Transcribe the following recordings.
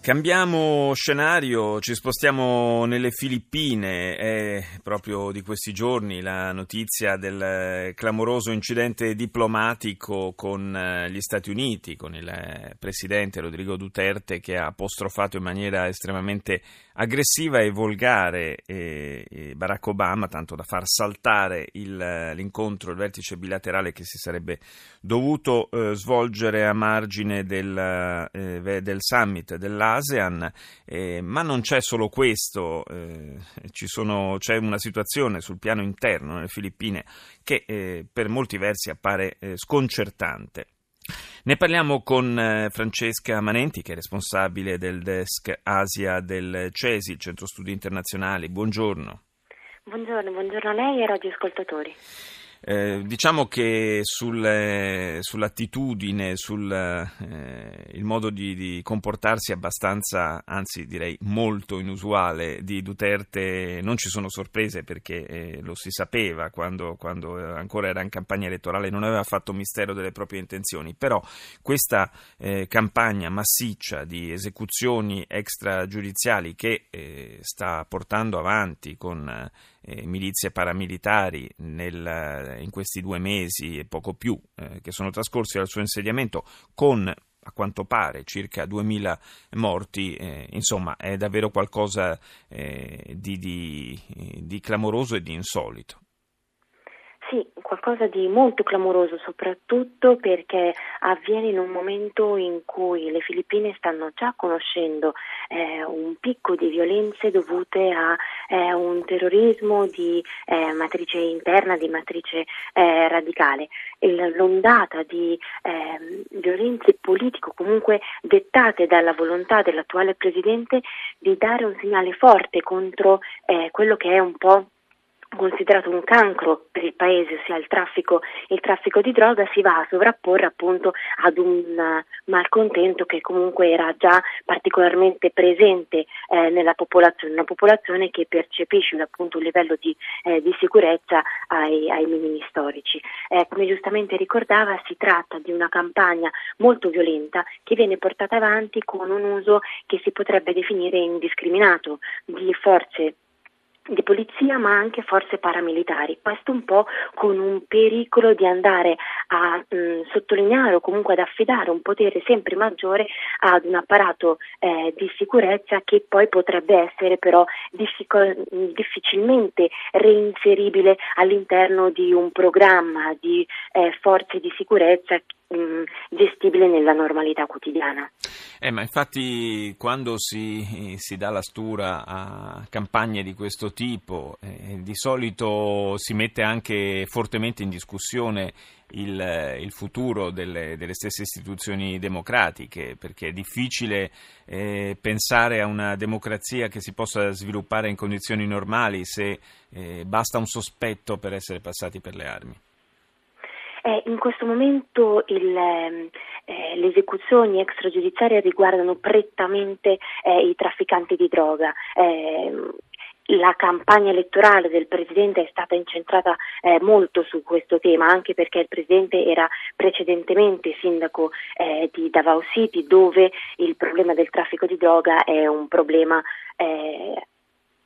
Cambiamo scenario, ci spostiamo nelle Filippine, è proprio di questi giorni la notizia del clamoroso incidente diplomatico con eh, gli Stati Uniti, con il eh, presidente Rodrigo Duterte che ha apostrofato in maniera estremamente aggressiva e volgare eh, Barack Obama, tanto da far saltare il, l'incontro, il vertice bilaterale che si sarebbe dovuto eh, svolgere a margine del, eh, del summit dell'ASEAN. Eh, ma non c'è solo questo, eh, sono, c'è una situazione sul piano interno nelle Filippine che per molti versi appare sconcertante. Ne parliamo con eh, Francesca Manenti, che è responsabile del desk Asia del CESI, il Centro Studi Internazionali. Buongiorno. Buongiorno, buongiorno a lei e ai radioascoltatori. Eh, diciamo che sul, eh, sull'attitudine, sul eh, modo di, di, comportarsi abbastanza, anzi direi molto inusuale. Di Duterte non ci sono sorprese perché eh, lo si sapeva quando, quando, ancora era in campagna elettorale, non aveva fatto mistero delle proprie intenzioni, però questa eh, campagna massiccia di esecuzioni extragiudiziali che sta portando avanti con eh, milizie paramilitari nel, in questi due mesi e poco più eh, che sono trascorsi dal suo insediamento con a quanto pare circa 2000 morti, eh, insomma è davvero qualcosa eh, di, di, di clamoroso e di insolito. Qualcosa di molto clamoroso, soprattutto perché avviene in un momento in cui le Filippine stanno già conoscendo eh, un picco di violenze dovute a eh, un terrorismo di eh, matrice interna, di matrice eh, radicale. L'ondata di ehm, violenze politiche comunque dettate dalla volontà dell'attuale Presidente di dare un segnale forte contro eh, quello che è un po' considerato un cancro per il paese, ossia il traffico, il traffico di droga, si va a sovrapporre appunto ad un uh, malcontento che comunque era già particolarmente presente eh, nella popolazione, una popolazione che percepisce appunto un livello di, eh, di sicurezza ai, ai, minimi storici. Eh, come giustamente ricordava, si tratta di una campagna molto violenta che viene portata avanti con un uso che si potrebbe definire indiscriminato di forze di polizia ma anche forze paramilitari, questo un po' con un pericolo di andare a mh, mm, sottolineare o comunque ad affidare un potere sempre maggiore ad un apparato eh, di sicurezza che poi potrebbe essere però difficol- difficilmente reinseribile all'interno di un programma di eh, forze di sicurezza mh, mm, gestibile nella normalità quotidiana. Eh, ma infatti quando si, si, dà la stura a campagne di questo tipo, eh, di solito si mette anche fortemente in discussione il, il futuro delle, delle, stesse istituzioni democratiche, perché è difficile eh, pensare a una democrazia che si possa sviluppare in condizioni normali se eh, basta un sospetto per essere passati per le armi. Eh, in questo momento il, ehm, eh, le esecuzioni extragiudiziarie riguardano prettamente eh, i trafficanti di droga. Ehm, la campagna elettorale del Presidente è stata incentrata eh, molto su questo tema, anche perché il Presidente era precedentemente sindaco eh, di Davao City, dove il problema del traffico di droga è un problema eh,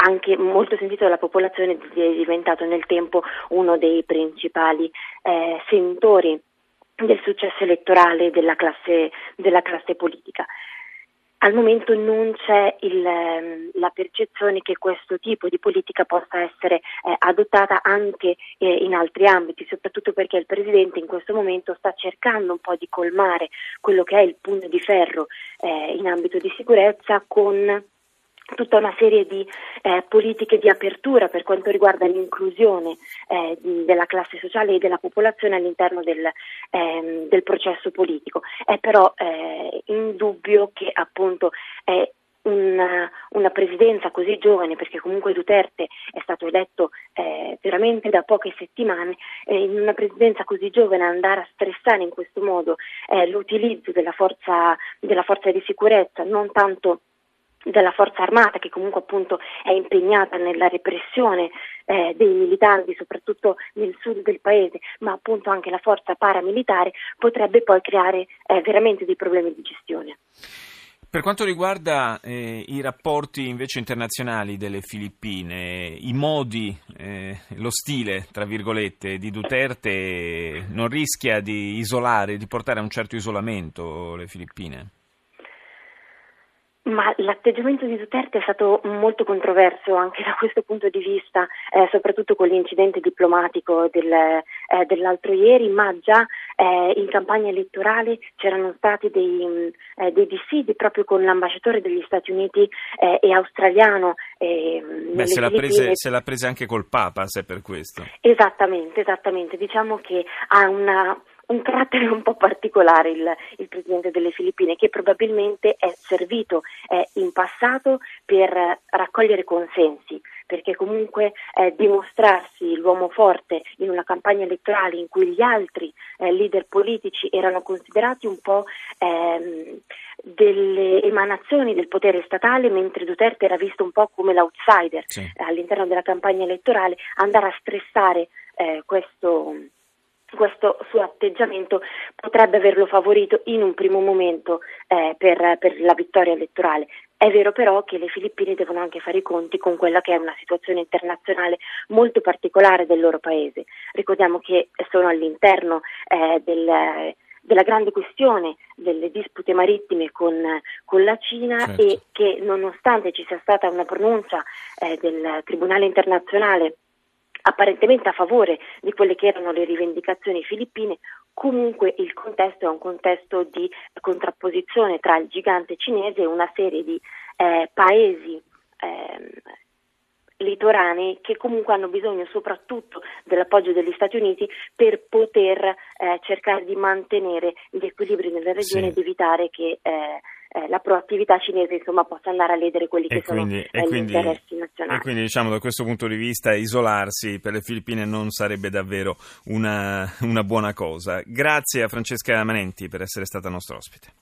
anche molto sentito dalla popolazione è diventato nel tempo uno dei principali eh, sentori del successo elettorale della classe, della classe politica. Al momento non c'è il, ehm, la percezione che questo tipo di politica possa essere eh, adottata anche eh, in altri ambiti, soprattutto perché il Presidente in questo momento sta cercando un po' di colmare quello che è il pugno di ferro eh, in ambito di sicurezza con tutta una serie di eh, politiche di apertura per quanto riguarda l'inclusione eh, della classe sociale e della popolazione all'interno del, ehm, del processo politico. È però eh, indubbio che appunto è una, una, presidenza così giovane, perché comunque Duterte è stato eletto eh, veramente da poche settimane, eh, in una presidenza così giovane andare a stressare in questo modo eh, l'utilizzo della forza, della forza di sicurezza, non tanto della forza armata che comunque appunto è impegnata nella repressione eh, dei militanti soprattutto nel sud del paese ma appunto anche la forza paramilitare potrebbe poi creare eh, veramente dei problemi di gestione. Per quanto riguarda eh, i rapporti invece internazionali delle Filippine, i modi, eh, lo stile, tra virgolette, di Duterte non rischia di isolare, di portare a un certo isolamento le Filippine? Ma l'atteggiamento di Duterte è stato molto controverso anche da questo punto di vista, eh, soprattutto con l'incidente diplomatico del, eh, dell'altro ieri, ma già eh, in campagna elettorale c'erano stati dei, mm, eh, dei, dissidi proprio con l'ambasciatore degli Stati Uniti eh, e australiano. Eh, Beh, se l'ha, prese, se l'ha presa anche col Papa, se per questo. Esattamente, esattamente. Diciamo che ha una un carattere un po' particolare il, il, presidente delle Filippine che probabilmente è servito eh, in passato per raccogliere consensi perché comunque eh, dimostrarsi l'uomo forte in una campagna elettorale in cui gli altri eh, leader politici erano considerati un po' ehm, delle emanazioni del potere statale, mentre Duterte era visto un po' come l'outsider sì. all'interno della campagna elettorale, andare a stressare eh, questo questo suo atteggiamento potrebbe averlo favorito in un primo momento eh, per, per, la vittoria elettorale. È vero però che le Filippine devono anche fare i conti con quella che è una situazione internazionale molto particolare del loro paese. Ricordiamo che sono all'interno eh, del della grande questione delle dispute marittime con, con la Cina certo. e che nonostante ci sia stata una pronuncia eh, del Tribunale internazionale apparentemente a favore di quelle che erano le rivendicazioni filippine, comunque il contesto è un contesto di contrapposizione tra il gigante cinese e una serie di eh, paesi eh, litoranei che comunque hanno bisogno soprattutto dell'appoggio degli Stati Uniti per poter eh, cercare di mantenere gli equilibri nella regione sì. ed evitare che eh, eh, la proattività cinese insomma, possa andare a ledere quelli che quindi, sono eh, gli quindi, interessi nazionali. E quindi diciamo da questo punto di vista isolarsi per le Filippine non sarebbe davvero una, una buona cosa. Grazie a Francesca Manenti per essere stata nostra ospite.